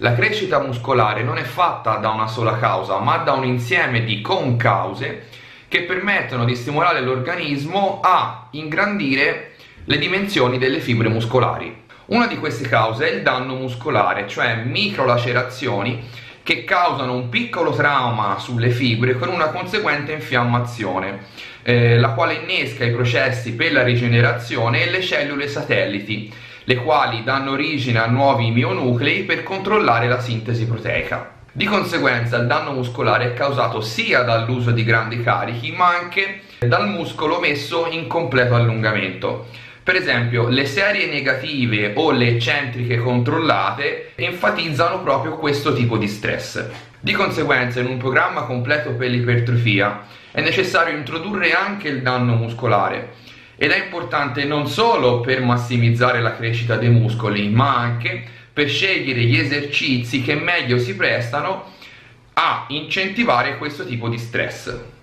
La crescita muscolare non è fatta da una sola causa, ma da un insieme di concause che permettono di stimolare l'organismo a ingrandire le dimensioni delle fibre muscolari. Una di queste cause è il danno muscolare, cioè microlacerazioni che causano un piccolo trauma sulle fibre con una conseguente infiammazione, eh, la quale innesca i processi per la rigenerazione e le cellule satelliti, le quali danno origine a nuovi mionuclei per controllare la sintesi proteica. Di conseguenza il danno muscolare è causato sia dall'uso di grandi carichi ma anche dal muscolo messo in completo allungamento. Per esempio, le serie negative o le eccentriche controllate enfatizzano proprio questo tipo di stress. Di conseguenza, in un programma completo per l'ipertrofia è necessario introdurre anche il danno muscolare ed è importante non solo per massimizzare la crescita dei muscoli, ma anche per scegliere gli esercizi che meglio si prestano a incentivare questo tipo di stress.